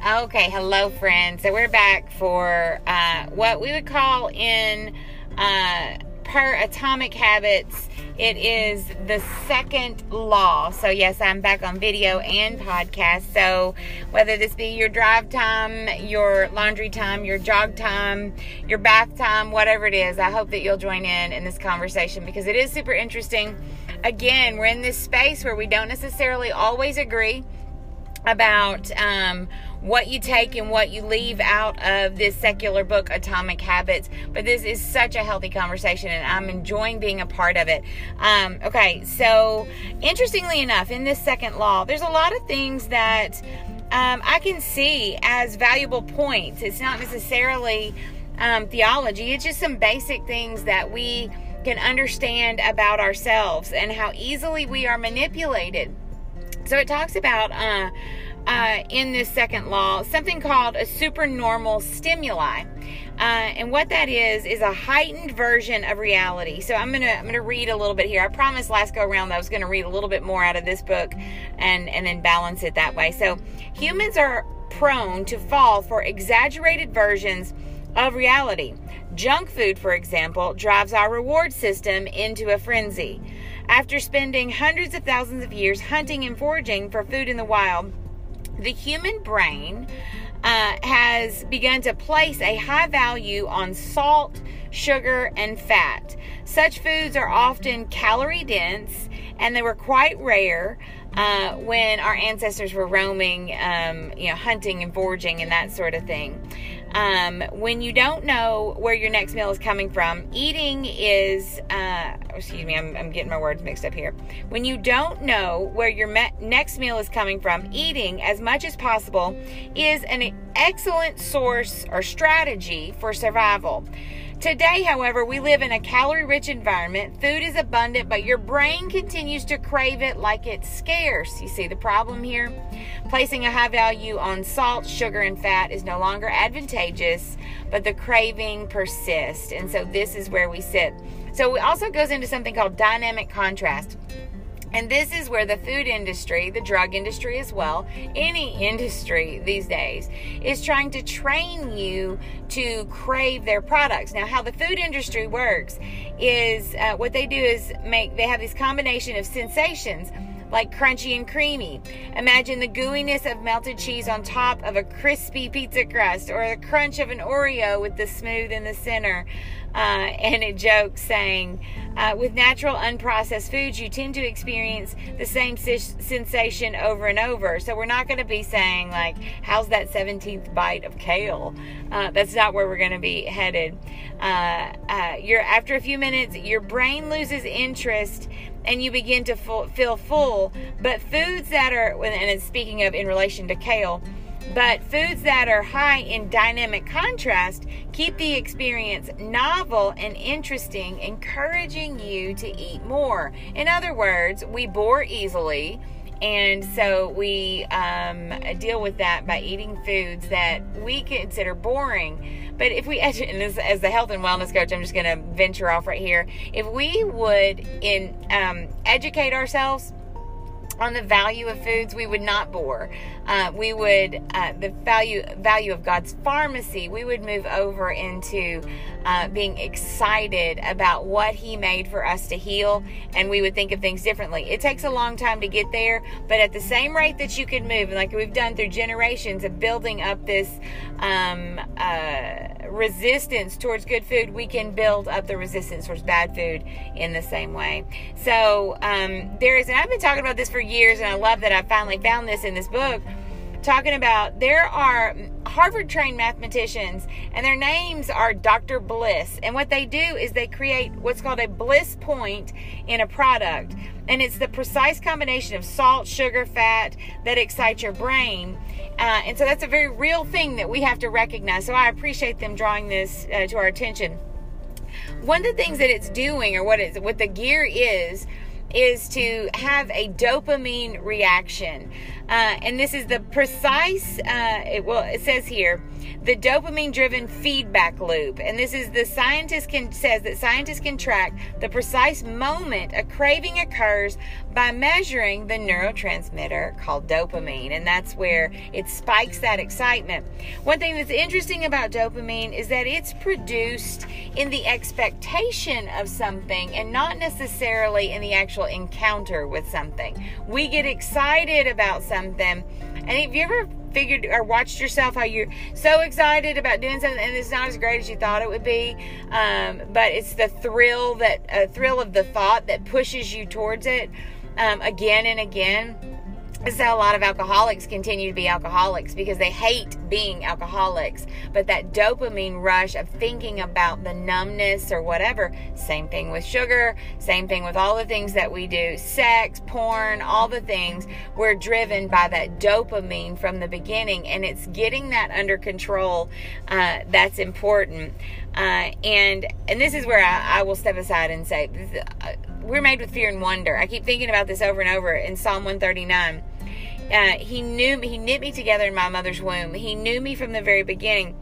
Okay, hello, friends. So we're back for uh, what we would call in uh, per Atomic Habits. It is the second law. So yes, I'm back on video and podcast. So whether this be your drive time, your laundry time, your jog time, your bath time, whatever it is, I hope that you'll join in in this conversation because it is super interesting. Again, we're in this space where we don't necessarily always agree about um, what you take and what you leave out of this secular book, Atomic Habits. But this is such a healthy conversation, and I'm enjoying being a part of it. Um, okay, so interestingly enough, in this second law, there's a lot of things that um, I can see as valuable points. It's not necessarily um, theology, it's just some basic things that we can understand about ourselves and how easily we are manipulated. So it talks about uh, uh, in this second law something called a supernormal stimuli. Uh, and what that is is a heightened version of reality. So I'm gonna I'm gonna read a little bit here. I promised last go around that I was gonna read a little bit more out of this book, and and then balance it that way. So humans are prone to fall for exaggerated versions of reality. Junk food, for example, drives our reward system into a frenzy. After spending hundreds of thousands of years hunting and foraging for food in the wild, the human brain uh, has begun to place a high value on salt, sugar, and fat. Such foods are often calorie dense and they were quite rare uh, when our ancestors were roaming, um, you know, hunting and foraging and that sort of thing. Um, when you don't know where your next meal is coming from, eating is, uh, excuse me, I'm, I'm, getting my words mixed up here. When you don't know where your me- next meal is coming from, eating as much as possible is an excellent source or strategy for survival. Today, however, we live in a calorie rich environment. Food is abundant, but your brain continues to crave it like it's scarce. You see the problem here? Placing a high value on salt, sugar, and fat is no longer advantageous, but the craving persists. And so this is where we sit. So it also goes into something called dynamic contrast. And this is where the food industry, the drug industry as well, any industry these days, is trying to train you to crave their products. Now, how the food industry works is uh, what they do is make, they have this combination of sensations like crunchy and creamy. Imagine the gooiness of melted cheese on top of a crispy pizza crust, or the crunch of an Oreo with the smooth in the center. Uh, and it jokes saying, uh, with natural unprocessed foods, you tend to experience the same sensation over and over. So we're not going to be saying, like, how's that 17th bite of kale? Uh, that's not where we're going to be headed. Uh, uh, you're, after a few minutes, your brain loses interest and you begin to feel full. But foods that are, and speaking of in relation to kale, but foods that are high in dynamic contrast keep the experience novel and interesting, encouraging you to eat more. In other words, we bore easily. And so we um, deal with that by eating foods that we consider boring. But if we, as, as the health and wellness coach, I'm just going to venture off right here. If we would in um, educate ourselves on the value of foods, we would not bore. Uh, we would uh, the value value of God's pharmacy. We would move over into uh, being excited about what He made for us to heal, and we would think of things differently. It takes a long time to get there, but at the same rate that you can move, like we've done through generations of building up this um, uh, resistance towards good food, we can build up the resistance towards bad food in the same way. So um, there is, and I've been talking about this for years, and I love that I finally found this in this book talking about there are Harvard trained mathematicians, and their names are Dr. Bliss. And what they do is they create what's called a bliss point in a product. And it's the precise combination of salt, sugar, fat that excites your brain. Uh, and so that's a very real thing that we have to recognize. So I appreciate them drawing this uh, to our attention. One of the things that it's doing, or what, what the gear is, is to have a dopamine reaction. Uh, and this is the precise, uh, it, well, it says here, the dopamine driven feedback loop. And this is the scientist can says that scientists can track the precise moment a craving occurs by measuring the neurotransmitter called dopamine. And that's where it spikes that excitement. One thing that's interesting about dopamine is that it's produced in the expectation of something and not necessarily in the actual encounter with something. We get excited about something. And have you ever figured or watched yourself how you're so excited about doing something and it's not as great as you thought it would be. Um, but it's the thrill that uh, thrill of the thought that pushes you towards it um, again and again how a lot of alcoholics continue to be alcoholics because they hate being alcoholics. But that dopamine rush of thinking about the numbness or whatever, same thing with sugar, same thing with all the things that we do sex, porn, all the things. We're driven by that dopamine from the beginning, and it's getting that under control uh, that's important. Uh, and and this is where I, I will step aside and say, uh, we're made with fear and wonder. I keep thinking about this over and over in Psalm 139 uh, he knew me. He knit me together in my mother's womb. He knew me from the very beginning.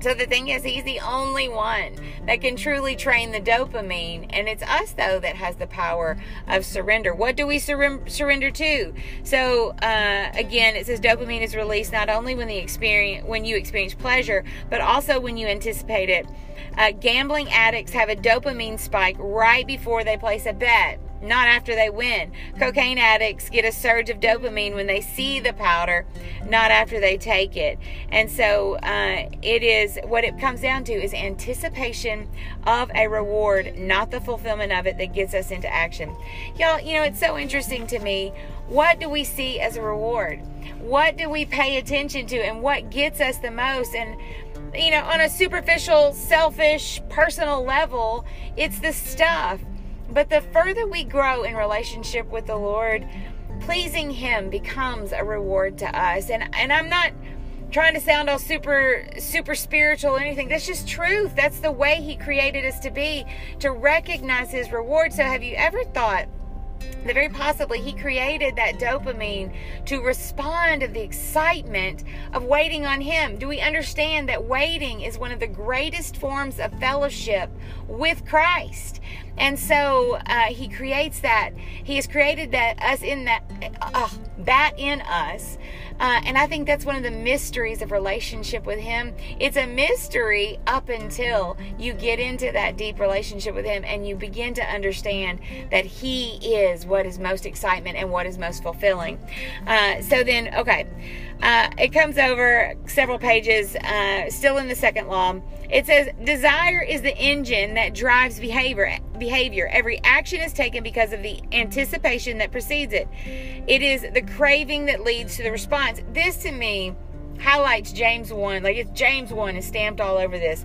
So the thing is, he's the only one that can truly train the dopamine, and it's us though that has the power of surrender. What do we sur- surrender to? So uh, again, it says dopamine is released not only when the experience when you experience pleasure, but also when you anticipate it. Uh, gambling addicts have a dopamine spike right before they place a bet not after they win. Cocaine addicts get a surge of dopamine when they see the powder, not after they take it. And so uh, it is what it comes down to is anticipation of a reward, not the fulfillment of it that gets us into action. Y'all, you know, it's so interesting to me. What do we see as a reward? What do we pay attention to and what gets us the most? And you know, on a superficial, selfish, personal level, it's the stuff but the further we grow in relationship with the Lord, pleasing Him becomes a reward to us. And and I'm not trying to sound all super super spiritual or anything. That's just truth. That's the way He created us to be, to recognize His reward. So have you ever thought? that very possibly he created that dopamine to respond to the excitement of waiting on him. Do we understand that waiting is one of the greatest forms of fellowship with Christ? And so uh, he creates that. He has created that us in that uh, that in us. Uh, and I think that's one of the mysteries of relationship with Him. It's a mystery up until you get into that deep relationship with Him and you begin to understand that He is what is most excitement and what is most fulfilling. Uh, so then, okay, uh, it comes over several pages, uh, still in the second law. It says, Desire is the engine that drives behavior. Behavior. Every action is taken because of the anticipation that precedes it. It is the craving that leads to the response. This to me highlights James 1. Like it's James 1 is stamped all over this.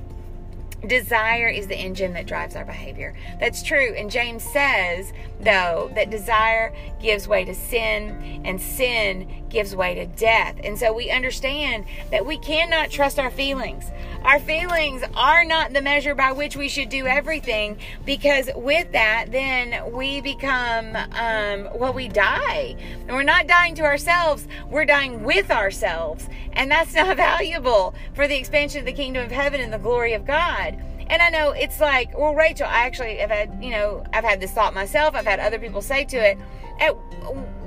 Desire is the engine that drives our behavior. That's true. And James says, though, that desire gives way to sin and sin gives way to death. And so we understand that we cannot trust our feelings. Our feelings are not the measure by which we should do everything because with that, then we become, um, well, we die. And we're not dying to ourselves, we're dying with ourselves. And that's not valuable for the expansion of the kingdom of heaven and the glory of God. And I know it's like, well, Rachel, I actually have had, you know, I've had this thought myself. I've had other people say to it. At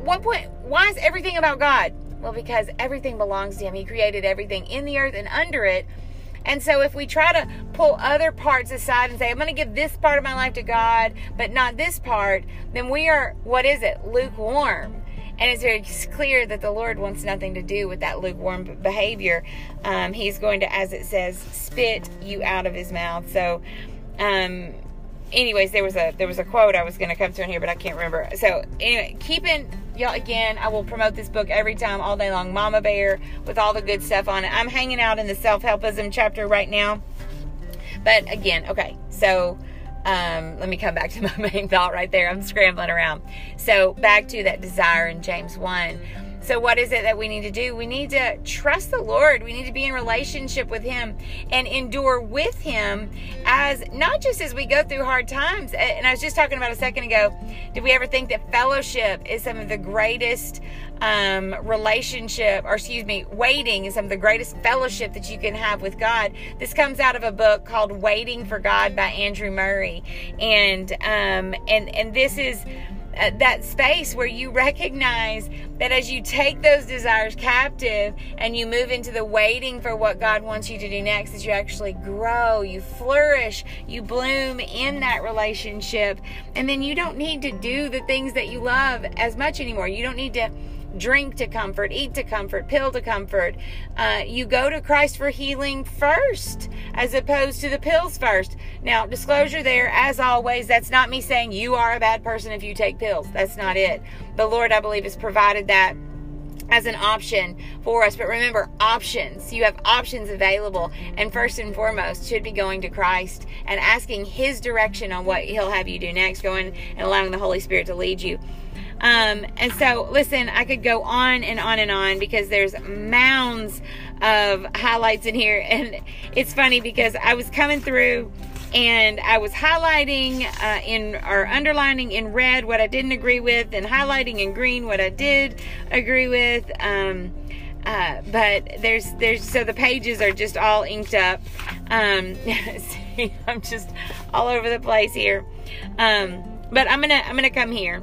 what point, why is everything about God? Well, because everything belongs to Him. He created everything in the earth and under it. And so if we try to pull other parts aside and say, I'm going to give this part of my life to God, but not this part, then we are, what is it? Lukewarm. And it's very clear that the Lord wants nothing to do with that lukewarm behavior. Um, he's going to, as it says, spit you out of his mouth. So, um, anyways, there was a there was a quote I was going to come to in here, but I can't remember. So anyway, keeping y'all again, I will promote this book every time, all day long. Mama Bear with all the good stuff on it. I'm hanging out in the self helpism chapter right now, but again, okay, so um, let me come back to my main thought right there. I'm scrambling around. So back to that desire in James 1. So, what is it that we need to do? We need to trust the Lord. We need to be in relationship with Him and endure with Him as not just as we go through hard times. And I was just talking about a second ago. Did we ever think that fellowship is some of the greatest um, relationship, or excuse me, waiting is some of the greatest fellowship that you can have with God. This comes out of a book called Waiting for God by Andrew Murray, and um, and and this is. Uh, that space where you recognize that as you take those desires captive and you move into the waiting for what God wants you to do next, as you actually grow, you flourish, you bloom in that relationship, and then you don't need to do the things that you love as much anymore. You don't need to drink to comfort, eat to comfort, pill to comfort. Uh, you go to Christ for healing first, as opposed to the pills first. Now, disclosure there, as always, that's not me saying you are a bad person if you take pills. That's not it. The Lord, I believe, has provided that as an option for us. But remember, options. You have options available. And first and foremost, should be going to Christ and asking His direction on what He'll have you do next, going and allowing the Holy Spirit to lead you. Um, and so, listen, I could go on and on and on because there's mounds of highlights in here. And it's funny because I was coming through and I was highlighting uh, in or underlining in red what I didn't agree with, and highlighting in green what I did agree with. Um, uh, but there's there's so the pages are just all inked up. Um, see, I'm just all over the place here. Um, but I'm gonna I'm gonna come here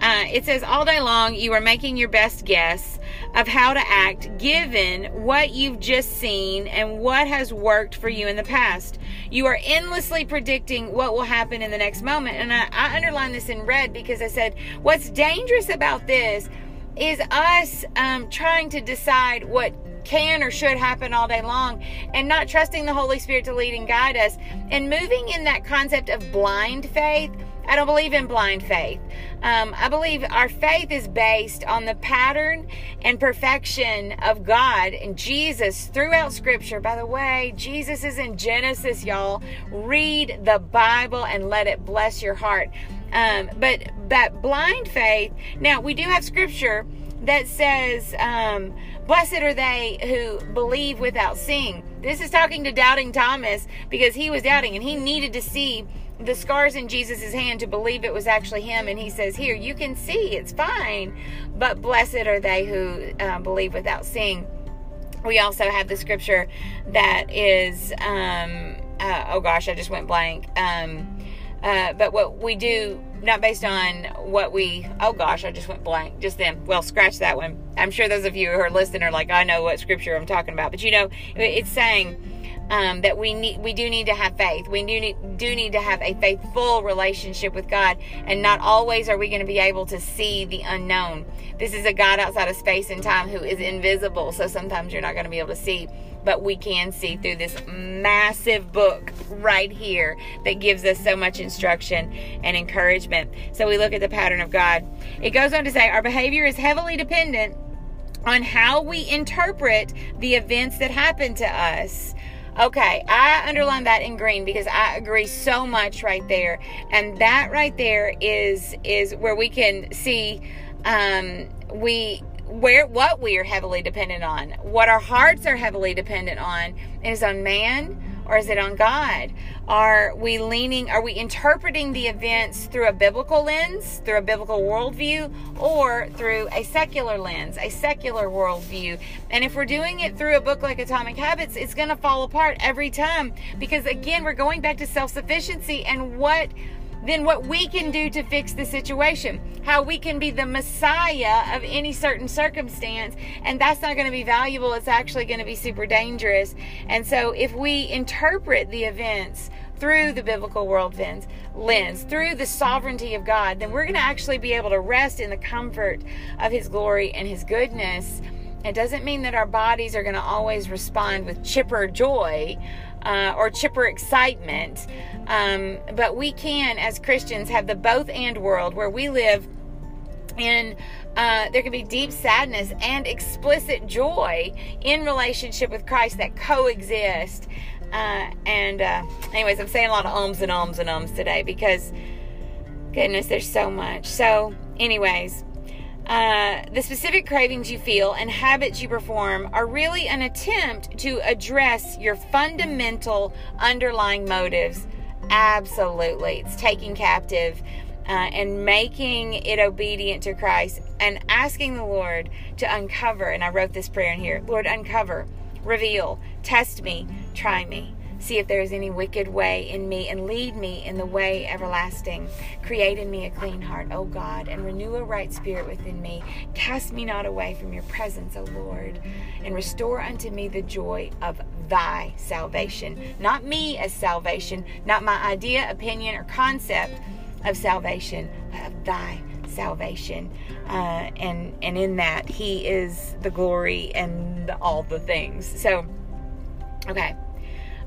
uh, it says, All day long, you are making your best guess of how to act given what you've just seen and what has worked for you in the past. You are endlessly predicting what will happen in the next moment. And I, I underlined this in red because I said, What's dangerous about this is us um, trying to decide what can or should happen all day long and not trusting the Holy Spirit to lead and guide us and moving in that concept of blind faith I don't believe in blind faith. Um, I believe our faith is based on the pattern and perfection of God and Jesus throughout Scripture. By the way, Jesus is in Genesis, y'all. Read the Bible and let it bless your heart. Um, but that blind faith, now we do have Scripture that says, um, Blessed are they who believe without seeing. This is talking to doubting Thomas because he was doubting and he needed to see the scars in Jesus' hand to believe it was actually him. And he says, Here, you can see, it's fine, but blessed are they who uh, believe without seeing. We also have the scripture that is, um, uh, oh gosh, I just went blank. Um, uh, but what we do, not based on what we, oh gosh, I just went blank just then. Well, scratch that one. I'm sure those of you who are listening are like, I know what scripture I'm talking about. But you know, it's saying, um, that we need we do need to have faith. We do need, do need to have a faithful relationship with god and not always are we going to be able to see the unknown. This is a god outside of space and time who is invisible so sometimes you're not going to be able to see but we can see through this massive book right here that gives us so much instruction and encouragement. So we look at the pattern of god. It goes on to say our behavior is heavily dependent on how we interpret the events that happen to us Okay, I underline that in green because I agree so much right there. And that right there is is where we can see um we where what we are heavily dependent on, what our hearts are heavily dependent on is on man or is it on God? Are we leaning, are we interpreting the events through a biblical lens, through a biblical worldview, or through a secular lens, a secular worldview? And if we're doing it through a book like Atomic Habits, it's going to fall apart every time because, again, we're going back to self sufficiency and what then what we can do to fix the situation, how we can be the messiah of any certain circumstance, and that's not going to be valuable. It's actually going to be super dangerous. And so, if we interpret the events through the biblical world lens, lens, through the sovereignty of God, then we're going to actually be able to rest in the comfort of His glory and His goodness. It doesn't mean that our bodies are going to always respond with chipper joy uh, or chipper excitement. Um, but we can, as Christians, have the both and world where we live in uh, there can be deep sadness and explicit joy in relationship with Christ that coexist. Uh, and, uh, anyways, I'm saying a lot of ums and ums and ums today because, goodness, there's so much. So, anyways, Uh, the specific cravings you feel and habits you perform are really an attempt to address your fundamental underlying motives. Absolutely. It's taking captive uh, and making it obedient to Christ and asking the Lord to uncover. And I wrote this prayer in here Lord, uncover, reveal, test me, try me. See if there is any wicked way in me and lead me in the way everlasting. Create in me a clean heart, O God, and renew a right spirit within me. Cast me not away from your presence, O Lord, and restore unto me the joy of thy salvation. Not me as salvation, not my idea, opinion, or concept of salvation, but of thy salvation. Uh, and and in that he is the glory and all the things. So okay.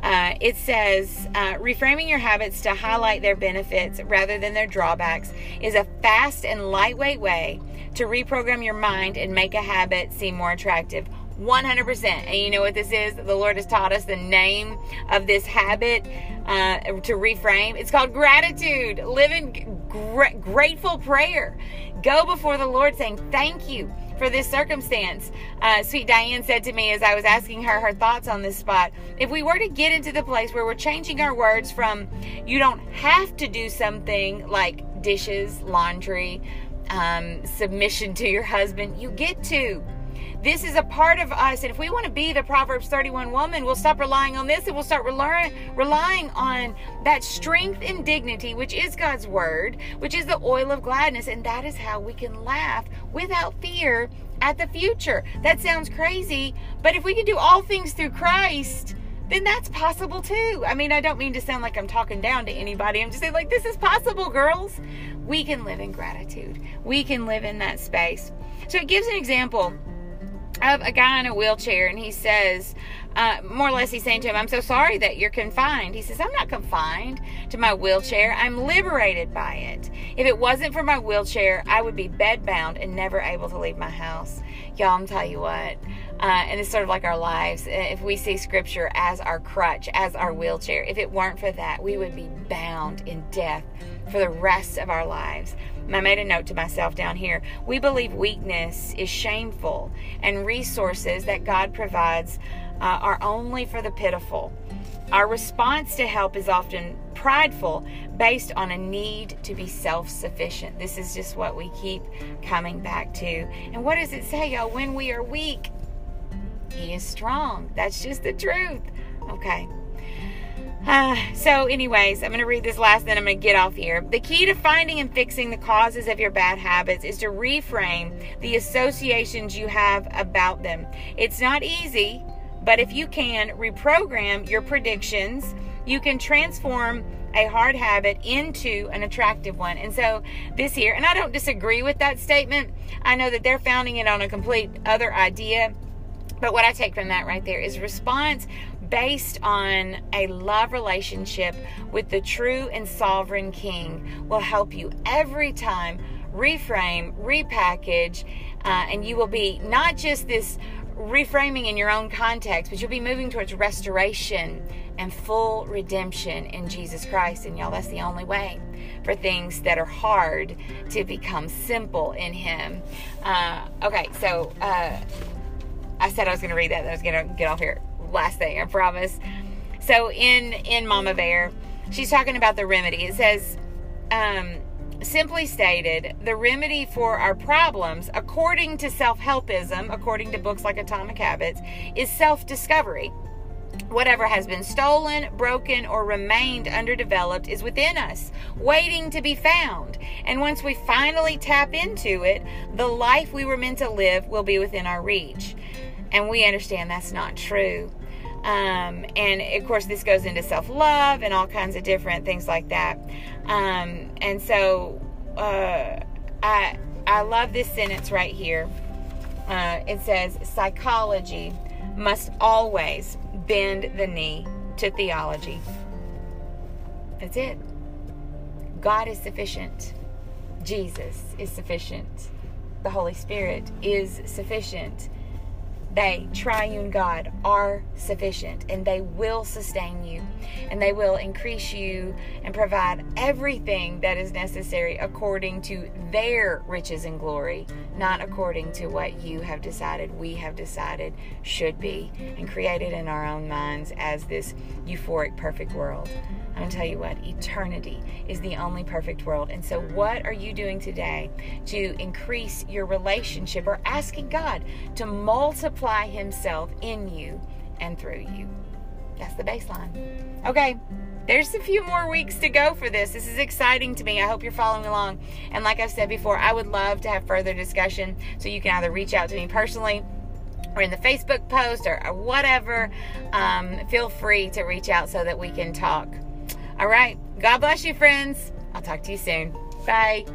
Uh, it says uh, reframing your habits to highlight their benefits rather than their drawbacks is a fast and lightweight way to reprogram your mind and make a habit seem more attractive. 100%. And you know what this is? The Lord has taught us the name of this habit uh, to reframe. It's called gratitude. Live in gra- grateful prayer. Go before the Lord saying, Thank you for this circumstance. Uh, sweet Diane said to me as I was asking her her thoughts on this spot if we were to get into the place where we're changing our words from you don't have to do something like dishes, laundry, um, submission to your husband, you get to. This is a part of us. And if we want to be the Proverbs 31 woman, we'll stop relying on this and we'll start relying, relying on that strength and dignity, which is God's word, which is the oil of gladness. And that is how we can laugh without fear at the future. That sounds crazy, but if we can do all things through Christ, then that's possible too. I mean, I don't mean to sound like I'm talking down to anybody. I'm just saying, like, this is possible, girls. We can live in gratitude, we can live in that space. So it gives an example of a guy in a wheelchair, and he says, uh, more or less, he's saying to him, I'm so sorry that you're confined. He says, I'm not confined to my wheelchair. I'm liberated by it. If it wasn't for my wheelchair, I would be bedbound and never able to leave my house. Y'all, I'm tell you what, uh, and it's sort of like our lives. Uh, if we see scripture as our crutch, as our wheelchair, if it weren't for that, we would be bound in death for the rest of our lives. I made a note to myself down here. We believe weakness is shameful, and resources that God provides uh, are only for the pitiful. Our response to help is often prideful, based on a need to be self sufficient. This is just what we keep coming back to. And what does it say, y'all? When we are weak, He is strong. That's just the truth. Okay. Uh, so, anyways, I'm going to read this last, then I'm going to get off here. The key to finding and fixing the causes of your bad habits is to reframe the associations you have about them. It's not easy, but if you can reprogram your predictions, you can transform a hard habit into an attractive one. And so, this here, and I don't disagree with that statement. I know that they're founding it on a complete other idea. But what I take from that right there is response based on a love relationship with the true and sovereign King will help you every time reframe, repackage, uh, and you will be not just this reframing in your own context, but you'll be moving towards restoration and full redemption in Jesus Christ. And y'all, that's the only way for things that are hard to become simple in Him. Uh, okay, so uh, I said I was going to read that, I was going to get off here last thing, I promise. So in in Mama Bear, she's talking about the remedy. It says, um, simply stated, the remedy for our problems, according to self-helpism, according to books like Atomic Habits, is self-discovery. Whatever has been stolen, broken, or remained underdeveloped is within us, waiting to be found. And once we finally tap into it, the life we were meant to live will be within our reach. And we understand that's not true. Um, and of course, this goes into self love and all kinds of different things like that. Um, and so, uh, I I love this sentence right here. Uh, it says, "Psychology must always bend the knee to theology." That's it. God is sufficient. Jesus is sufficient. The Holy Spirit is sufficient. They, triune God, are sufficient and they will sustain you and they will increase you and provide everything that is necessary according to their riches and glory, not according to what you have decided, we have decided should be and created in our own minds as this euphoric, perfect world. To tell you what, eternity is the only perfect world. And so, what are you doing today to increase your relationship or asking God to multiply Himself in you and through you? That's the baseline. Okay, there's a few more weeks to go for this. This is exciting to me. I hope you're following along. And like I've said before, I would love to have further discussion. So you can either reach out to me personally or in the Facebook post or, or whatever. Um, feel free to reach out so that we can talk. All right. God bless you, friends. I'll talk to you soon. Bye.